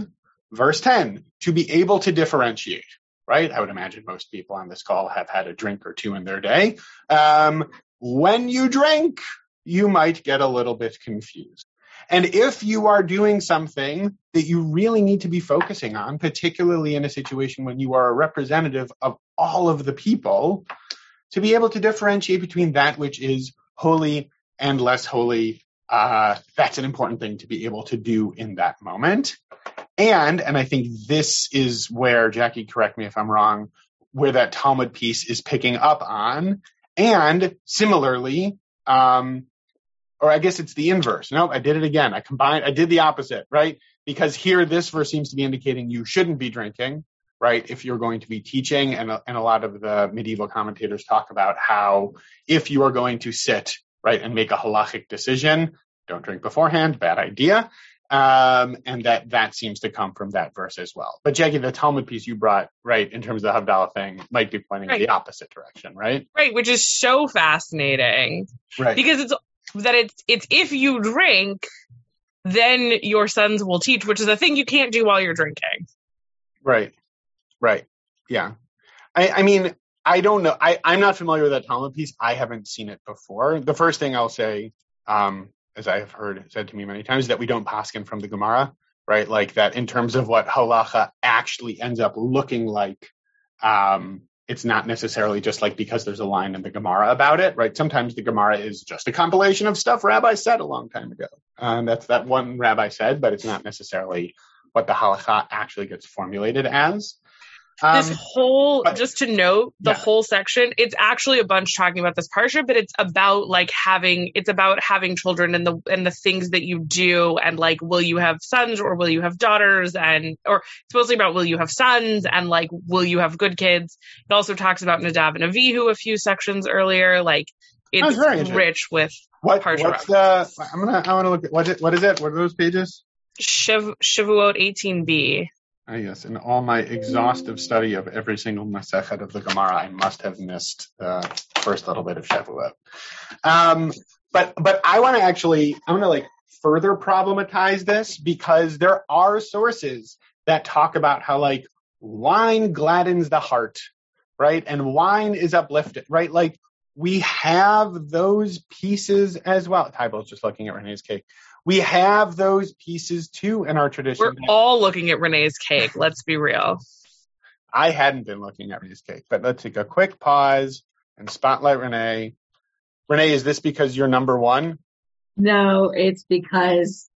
Verse 10, to be able to differentiate, right? I would imagine most people on this call have had a drink or two in their day. Um, when you drink, you might get a little bit confused. And if you are doing something that you really need to be focusing on, particularly in a situation when you are a representative of all of the people, to be able to differentiate between that which is holy and less holy, uh, that's an important thing to be able to do in that moment. And, and I think this is where, Jackie, correct me if I'm wrong, where that Talmud piece is picking up on. And similarly, um, or I guess it's the inverse. No, I did it again. I combined, I did the opposite, right? Because here this verse seems to be indicating you shouldn't be drinking, right? If you're going to be teaching, and and a lot of the medieval commentators talk about how if you are going to sit, right, and make a halachic decision, don't drink beforehand, bad idea. Um, and that that seems to come from that verse as well. But Jackie, the Talmud piece you brought, right, in terms of the Havdalah thing, might be pointing right. in the opposite direction, right? Right, which is so fascinating. Right. Because it's that it's it's if you drink, then your sons will teach, which is a thing you can't do while you're drinking. Right. Right. Yeah. I, I mean, I don't know. I, I'm not familiar with that Talmud piece. I haven't seen it before. The first thing I'll say, um, as I have heard said to me many times, is that we don't paskin from the Gemara, right? Like that in terms of what halacha actually ends up looking like. Um, it's not necessarily just like because there's a line in the Gemara about it, right? Sometimes the Gemara is just a compilation of stuff Rabbi said a long time ago. And that's that one Rabbi said, but it's not necessarily what the halacha actually gets formulated as. Um, this whole, but, just to note, the yeah. whole section, it's actually a bunch talking about this parsha, but it's about like having, it's about having children and the and the things that you do, and like, will you have sons or will you have daughters, and or it's mostly about will you have sons and like, will you have good kids. It also talks about Nadav and Avihu a few sections earlier. Like, it's rich with what, parsha. What's the? I'm gonna I want to look at what is, what is it? What are those pages? Shav, Shavuot 18b. Ah, yes, in all my exhaustive study of every single Masechet of the Gemara, I must have missed the first little bit of Shavuot. Um, but but I want to actually I'm going to like further problematize this because there are sources that talk about how like wine gladdens the heart, right? And wine is uplifted, right? Like we have those pieces as well. Tybo's just looking at Renee's cake we have those pieces too in our tradition. We're all looking at Renee's cake. Let's be real. I hadn't been looking at Renee's cake, but let's take a quick pause and spotlight Renee. Renee, is this because you're number one? No, it's because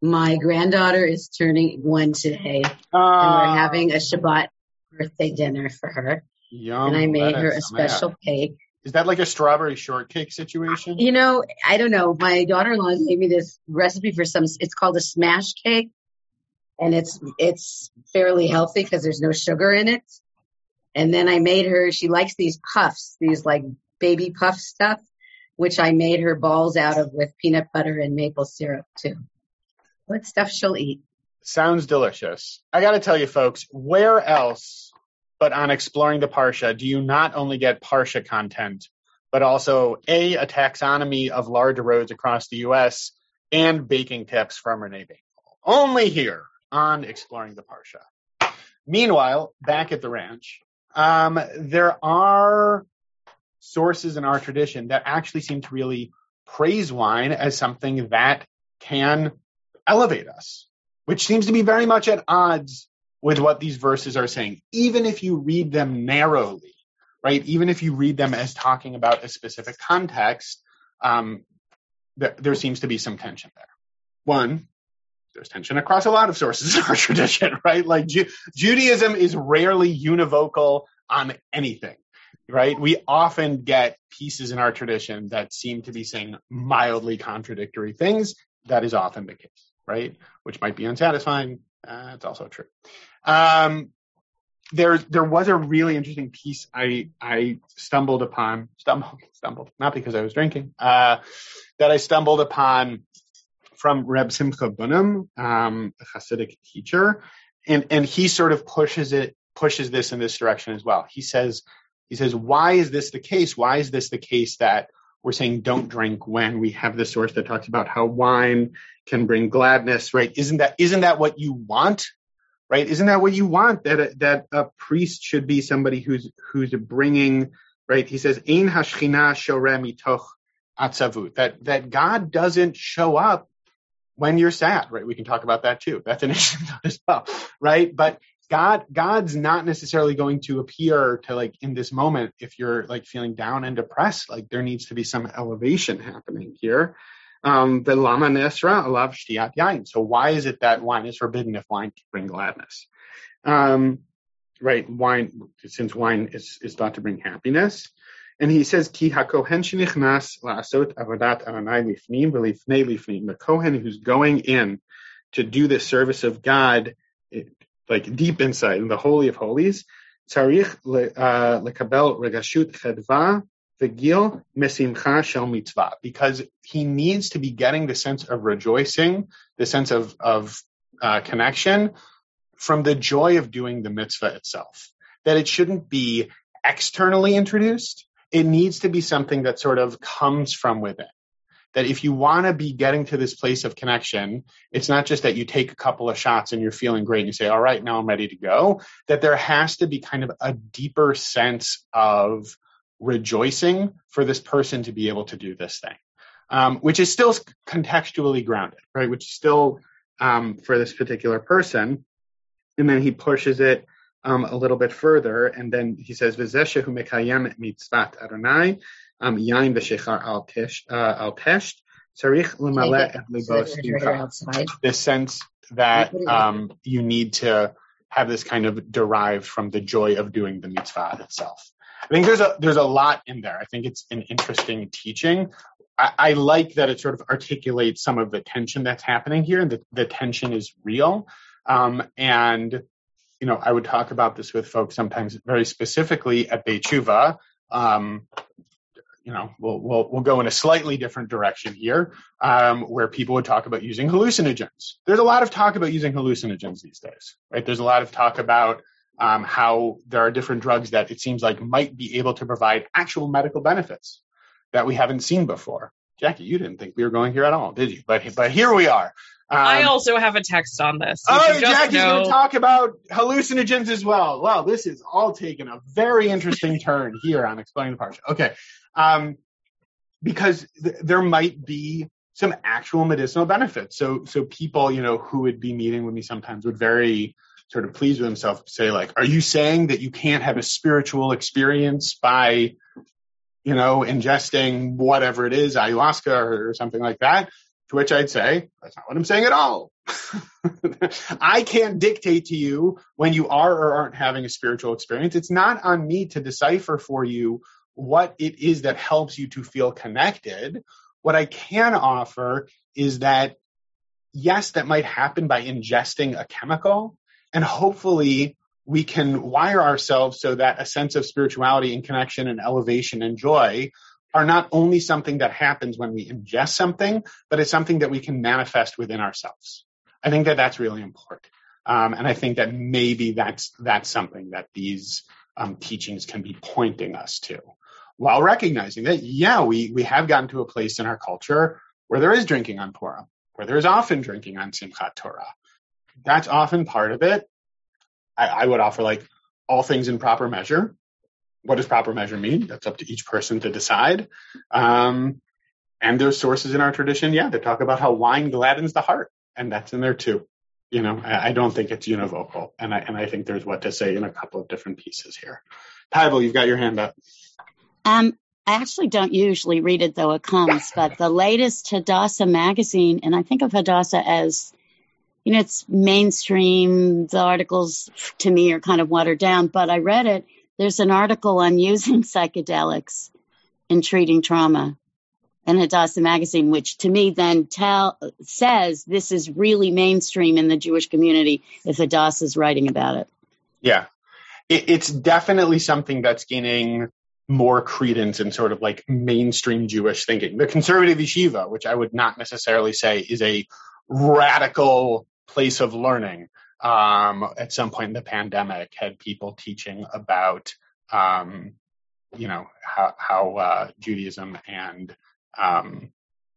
my granddaughter is turning one today, uh, and we're ah. having a Shabbat birthday dinner for her. Yum, and I made her a special cake. Is that like a strawberry shortcake situation? You know, I don't know. My daughter-in-law gave me this recipe for some. It's called a smash cake, and it's it's fairly healthy because there's no sugar in it. And then I made her. She likes these puffs, these like baby puff stuff, which I made her balls out of with peanut butter and maple syrup too. What stuff she'll eat. Sounds delicious. I got to tell you, folks, where else but on exploring the Parsha do you not only get Parsha content, but also A, a taxonomy of large roads across the U.S., and baking tips from Renee Baker. Only here on Exploring the Parsha. Meanwhile, back at the ranch, um, there are sources in our tradition that actually seem to really praise wine as something that can elevate us, which seems to be very much at odds with what these verses are saying, even if you read them narrowly, right? Even if you read them as talking about a specific context, um, th- there seems to be some tension there. One, there's tension across a lot of sources in our tradition, right? Like Ju- Judaism is rarely univocal on anything, right? We often get pieces in our tradition that seem to be saying mildly contradictory things. That is often the case, right? Which might be unsatisfying. Uh, it's also true. Um, there, there was a really interesting piece I, I stumbled upon, stumbled, stumbled, not because I was drinking, uh, that I stumbled upon from Reb Simcha Bunim, um, a Hasidic teacher, and and he sort of pushes it pushes this in this direction as well. He says he says why is this the case? Why is this the case that we're saying don't drink when we have the source that talks about how wine can bring gladness, right? Isn't that isn't that what you want? Right? Isn't that what you want? That a, that a priest should be somebody who's who's bringing, right? He says, "Ein hashchina shoreh mitoch atzavut." That that God doesn't show up when you're sad, right? We can talk about that too. That's an issue as well, right? But God, God's not necessarily going to appear to like in this moment if you're like feeling down and depressed. Like there needs to be some elevation happening here. Um, the lama nesra alav shtiyat yain. So why is it that wine is forbidden if wine can bring gladness? Um, right, wine since wine is is thought to bring happiness. And he says, Ki hakohen shenichnas la'asot avodat Adonai lifnim v'lifnei lifnim. The kohen who's going in to do the service of God, like deep inside in the holy of holies, tzarich uh, lekabel regashut chedva v'gil mesimcha shel mitzvah, because he needs to be getting the sense of rejoicing, the sense of of uh, connection from the joy of doing the mitzvah itself. That it shouldn't be externally introduced, it needs to be something that sort of comes from within. That if you want to be getting to this place of connection, it's not just that you take a couple of shots and you're feeling great and you say, all right, now I'm ready to go. That there has to be kind of a deeper sense of rejoicing for this person to be able to do this thing, um, which is still contextually grounded, right? Which is still um, for this particular person. And then he pushes it um, a little bit further, and then he says, "V'zeshehu mekayem mitzvat Adonai um, yain v'shechar al tesht tzarich l'maleh et libos The sense that um, you need to have this kind of derived from the joy of doing the mitzvah itself. I think there's a there's a lot in there. I think it's an interesting teaching. I, I like that it sort of articulates some of the tension that's happening here, and the, the tension is real. Um, and you know, I would talk about this with folks sometimes very specifically at Beit T'Shuvah. Um, you know, we'll, we'll, we'll go in a slightly different direction here, um, where people would talk about using hallucinogens. There's a lot of talk about using hallucinogens these days, right? There's a lot of talk about um, how there are different drugs that it seems like might be able to provide actual medical benefits that we haven't seen before. Jackie, you didn't think we were going here at all, did you? But but here we are. Um, I also have a text on this. Oh, Jackie's going to talk about hallucinogens as well. Wow, this is all taking a very interesting turn here on Explaining the Parsha. Okay, um, because th- there might be some actual medicinal benefits. So, so people, you know, who would be meeting with me sometimes would very sort of pleased with themselves say, like, "Are you saying that you can't have a spiritual experience by you know, ingesting whatever it is, ayahuasca or, or something like that. To which I'd say, that's not what I'm saying at all. I can't dictate to you when you are or aren't having a spiritual experience. It's not on me to decipher for you what it is that helps you to feel connected. What I can offer is that yes, that might happen by ingesting a chemical, and hopefully we can wire ourselves so that a sense of spirituality and connection and elevation and joy are not only something that happens when we ingest something, but it's something that we can manifest within ourselves. I think that that's really important. Um, and I think that maybe that's, that's something that these um, teachings can be pointing us to while recognizing that, yeah, we, we have gotten to a place in our culture where there is drinking on Purim, where there is often drinking on Simchat Torah. That's often part of it. I, I would offer like all things in proper measure. What does proper measure mean? That's up to each person to decide. Um, and there's sources in our tradition, yeah, that talk about how wine gladdens the heart, and that's in there too. You know, I, I don't think it's univocal, and I and I think there's what to say in a couple of different pieces here. Pavel, you've got your hand up. Um, I actually don't usually read it though it comes, but the latest Hadassah magazine, and I think of Hadassah as, you know, it's mainstream. The articles to me are kind of watered down, but I read it. There's an article on using psychedelics in treating trauma in Hadassah magazine, which to me then tell says this is really mainstream in the Jewish community if Hadassah is writing about it. Yeah, it, it's definitely something that's gaining more credence in sort of like mainstream Jewish thinking. The conservative yeshiva, which I would not necessarily say is a radical place of learning, um, at some point in the pandemic had people teaching about, um, you know, how, how uh, Judaism and, um,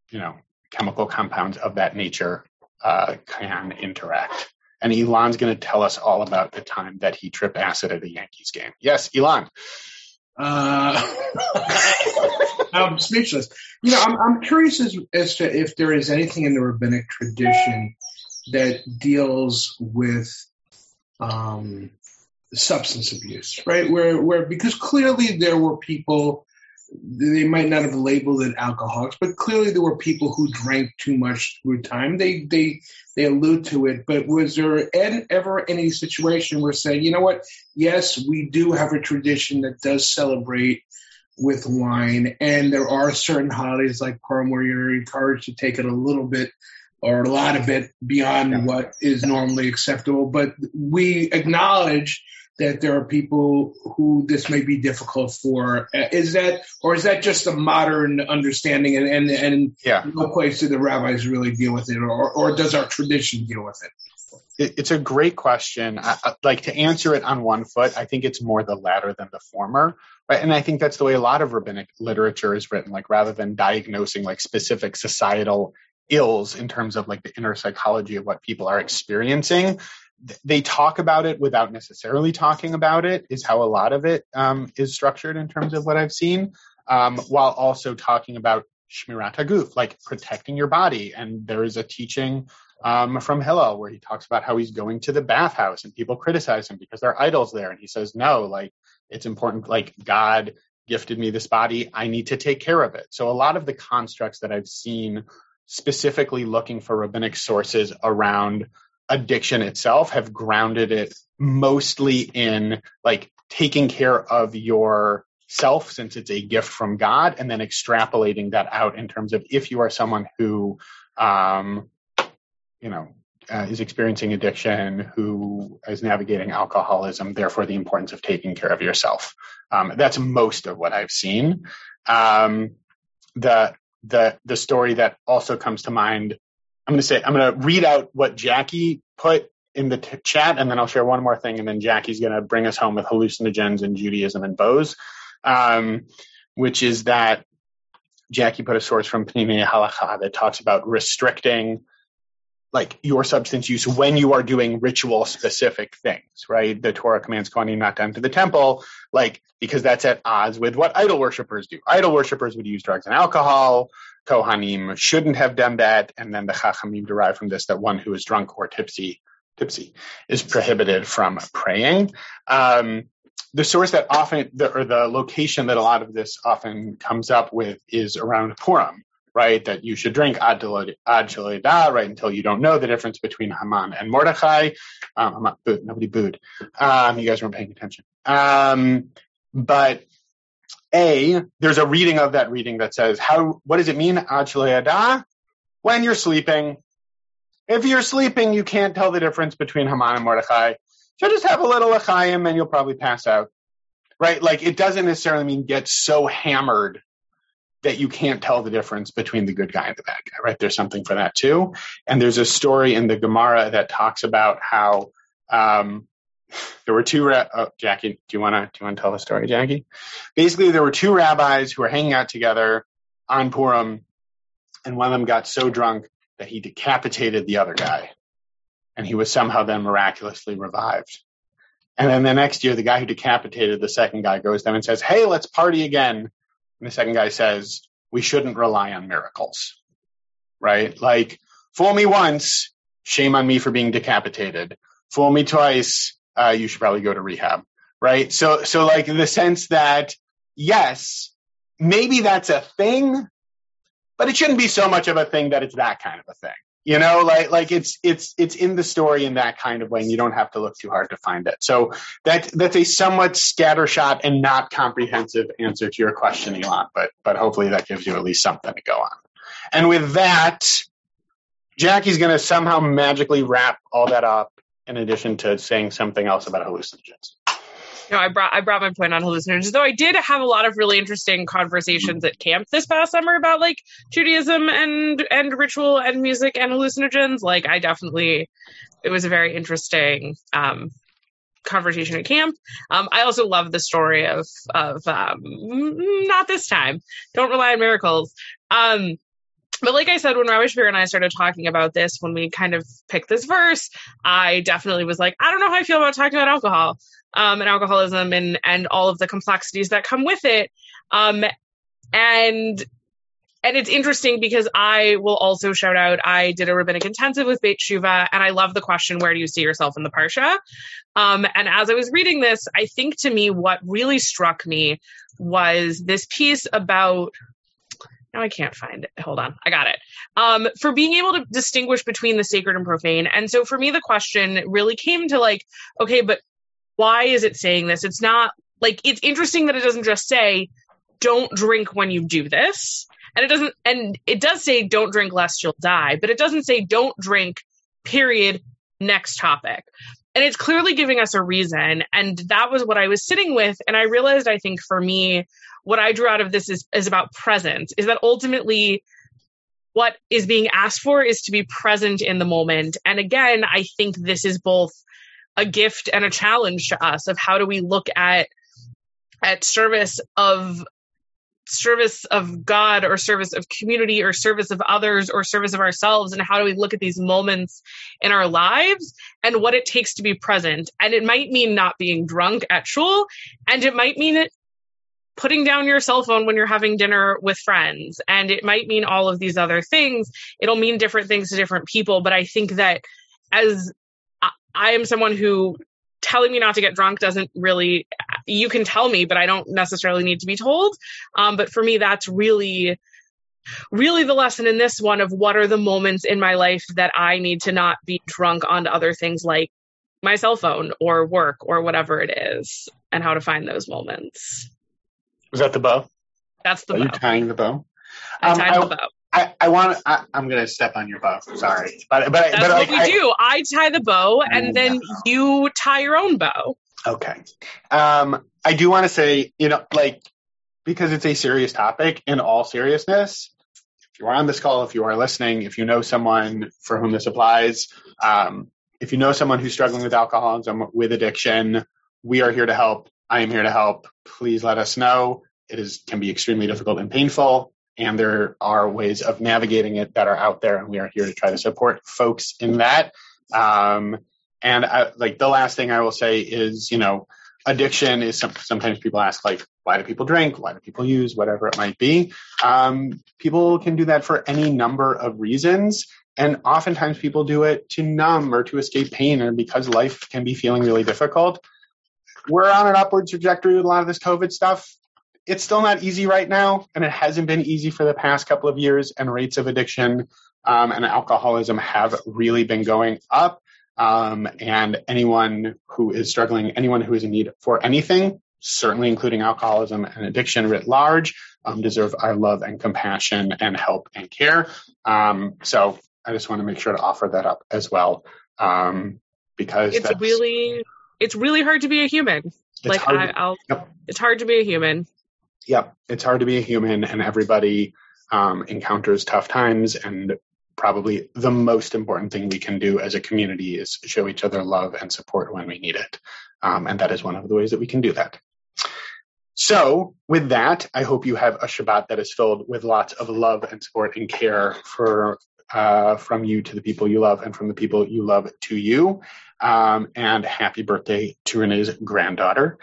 you know, chemical compounds of that nature uh, can interact. And Elon's going to tell us all about the time that he tripped acid at a Yankees game. Yes, Elon. Uh, I'm speechless. You know, I'm, I'm curious as, as to if there is anything in the rabbinic tradition that deals with um, substance abuse, right? Where, where because clearly there were people they might not have labeled it alcoholics, but clearly there were people who drank too much through time. They they they allude to it, but was there ever any situation where saying, you know what? Yes, we do have a tradition that does celebrate with wine, and there are certain holidays like Purim where you're encouraged to take it a little bit or a lot of it beyond yeah. what is normally acceptable. But we acknowledge that there are people who this may be difficult for. Uh, is that, or is that just a modern understanding and, and, and yeah. no place do the rabbis really deal with it or, or does our tradition deal with it? It's a great question. I, like to answer it on one foot, I think it's more the latter than the former. Right? And I think that's the way a lot of rabbinic literature is written. Like rather than diagnosing like specific societal ills in terms of like the inner psychology of what people are experiencing, they talk about it without necessarily talking about it is how a lot of it um, is structured in terms of what I've seen, um, while also talking about shmirat haguf, like protecting your body. And there is a teaching um, from Hillel where he talks about how he's going to the bathhouse and people criticize him because there are idols there, and he says no, like it's important, like God gifted me this body, I need to take care of it. So a lot of the constructs that I've seen specifically looking for rabbinic sources around addiction itself have grounded it mostly in like taking care of your self since it's a gift from God and then extrapolating that out in terms of if you are someone who um, you know uh, is experiencing addiction who is navigating alcoholism therefore the importance of taking care of yourself. Um, that's most of what I've seen. Um, the the the story that also comes to mind. I'm going to say, I'm going to read out what Jackie put in the t- chat, and then I'll share one more thing, and then Jackie's going to bring us home with hallucinogens and Judaism and bows, um, which is that Jackie put a source from Peninei Halakha that talks about restricting like your substance use when you are doing ritual specific things, right? The Torah commands Kohanim not to enter the temple, like because that's at odds with what idol worshippers do. Idol worshippers would use drugs and alcohol. Kohanim shouldn't have done that, and then the Chachamim derive from this that one who is drunk or tipsy, tipsy, is prohibited from praying. Um, the source that often, the, or the location that a lot of this often comes up with is around Purim, right? That you should drink ad d'lo yada, right? Until you don't know the difference between Haman and Mordechai. Um, not booed. Nobody booed. Um, you guys weren't paying attention. Um, but a, there's a reading of that reading that says, how, what does it mean, ad When you're sleeping, if you're sleeping, you can't tell the difference between Haman and Mordechai. So just have a little L'chaim and you'll probably pass out. Right? Like it doesn't necessarily mean get so hammered that you can't tell the difference between the good guy and the bad guy, right? There's something for that too. And there's a story in the Gemara that talks about how um, there were two. Ra- oh, Jackie, do you want to do you want to tell the story, Jackie? Basically, there were two rabbis who were hanging out together on Purim, and one of them got so drunk that he decapitated the other guy, and he was somehow then miraculously revived. And then the next year, the guy who decapitated the second guy goes down and says, "Hey, let's party again." And the second guy says, we shouldn't rely on miracles, right? Like, fool me once, shame on me for being decapitated. Fool me twice, uh, you should probably go to rehab, right? So, so like the sense that, yes, maybe that's a thing, but it shouldn't be so much of a thing that it's that kind of a thing. You know, like like it's it's it's in the story in that kind of way, and you don't have to look too hard to find it. So that that's a somewhat scattershot and not comprehensive answer to your question, Elon. But but hopefully that gives you at least something to go on. And with that, Jackie's going to somehow magically wrap all that up. In addition to saying something else about hallucinogens. No, I brought I brought my point on hallucinogens. Though I did have a lot of really interesting conversations at camp this past summer about like Judaism and and ritual and music and hallucinogens. Like I definitely, it was a very interesting um, conversation at camp. Um, I also love the story of of um, not this time. Don't rely on miracles. Um, but like I said, when Rabbi Shapiro and I started talking about this, when we kind of picked this verse, I definitely was like, I don't know how I feel about talking about alcohol um, and alcoholism and and all of the complexities that come with it. Um, and and it's interesting because I will also shout out. I did a rabbinic intensive with Beit T'Shuvah, and I love the question, "Where do you see yourself in the parsha?" Um, and as I was reading this, I think to me what really struck me was this piece about now I can't find it. Hold on. I got it. Um, for being able to distinguish between the sacred and profane. And so for me, the question really came to like, okay, but why is it saying this? It's not like, it's interesting that it doesn't just say, don't drink when you do this. And it doesn't, and it does say, don't drink lest you'll die, but it doesn't say, don't drink, period, next topic. And it's clearly giving us a reason. And that was what I was sitting with. And I realized, I think for me, what I drew out of this is, is about presence, is that ultimately what is being asked for is to be present in the moment. And again, I think this is both a gift and a challenge to us of how do we look at at service of service of God or service of community or service of others or service of ourselves and how do we look at these moments in our lives and what it takes to be present and it might mean not being drunk at shul and it might mean it putting down your cell phone when you're having dinner with friends. And it might mean all of these other things. It'll mean different things to different people. But I think that as I am someone who telling me not to get drunk doesn't really, you can tell me, but I don't necessarily need to be told. Um, but for me, that's really, really the lesson in this one of what are the moments in my life that I need to not be drunk on other things like my cell phone or work or whatever it is and how to find those moments. Was that the bow? That's the Are bow. you tying the bow? I Um, tied I- the bow. I, I want. I, I'm going to step on your bow. Sorry, but but That's but what like, we I- do. I tie the bow, and Mm, then you tie your own bow. Okay. Um, I do want to say, you know, like, because it's a serious topic, in all seriousness, if you are on this call, if you are listening, if you know someone for whom this applies, um, if you know someone who's struggling with alcoholism, with addiction, we are here to help. I am here to help. Please let us know. It is can be extremely difficult and painful, and there are ways of navigating it that are out there, and we are here to try to support folks in that. Um, and I, like the last thing I will say is, you know, addiction is some, sometimes people ask like, why do people drink? Why do people use? Whatever it might be. Um, people can do that for any number of reasons. And oftentimes people do it to numb or to escape pain or because life can be feeling really difficult. We're on an upward trajectory with a lot of this COVID stuff. It's still not easy right now, and it hasn't been easy for the past couple of years. And rates of addiction um, and alcoholism have really been going up. Um, and anyone who is struggling, anyone who is in need for anything, certainly including alcoholism and addiction writ large, um, deserve our love and compassion and help and care. Um, so I just want to make sure to offer that up as well, um, because It's really it's really hard to be a human. it's like I, I'll Yep. it's hard to be a human. Yep, it's hard to be a human, and everybody um, encounters tough times. And probably the most important thing we can do as a community is show each other love and support when we need it. Um, and that is one of the ways that we can do that. So, with that, I hope you have a Shabbat that is filled with lots of love and support and care for uh, from you to the people you love and from the people you love to you. Um, and happy birthday to Renee's granddaughter.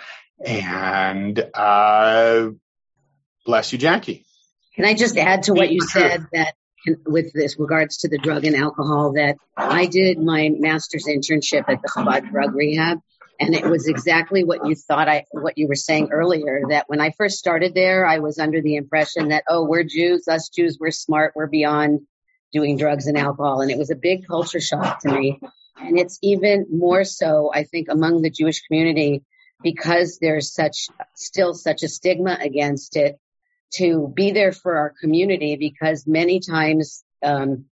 And uh, bless you, Jackie. Can I just add to what you said that with this regards to the drug and alcohol that I did my master's internship at the Chabad Drug Rehab and it was exactly what you thought I what you were saying earlier that when I first started there I was under the impression that oh we're Jews us Jews we're smart we're beyond doing drugs and alcohol and it was a big culture shock to me and it's even more so I think among the Jewish community because there's such still such a stigma against it to be there for our community because many times um,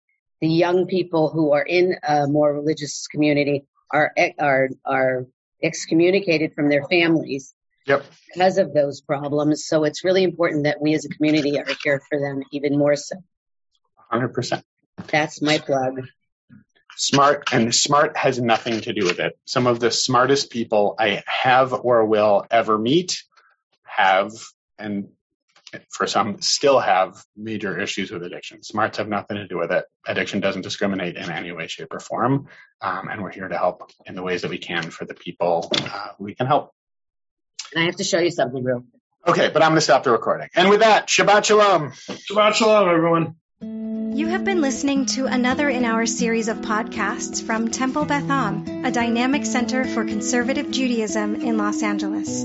the young people who are in a more religious community are are are excommunicated from their families Yep. because of those problems. So it's really important that we as a community are here for them even more so. 100%. That's my plug. Smart and smart has nothing to do with it. Some of the smartest people I have or will ever meet have, and for some still have major issues with addiction. Smarts have nothing to do with it. Addiction doesn't discriminate in any way, shape, or form. Um, and we're here to help in the ways that we can for the people uh, we can help. And I have to show you something real. Okay, but I'm going to stop the recording. And with that, Shabbat Shalom. Shabbat shalom, everyone. You have been listening to another in our series of podcasts from Temple Beth Am, a dynamic center for conservative Judaism in Los Angeles.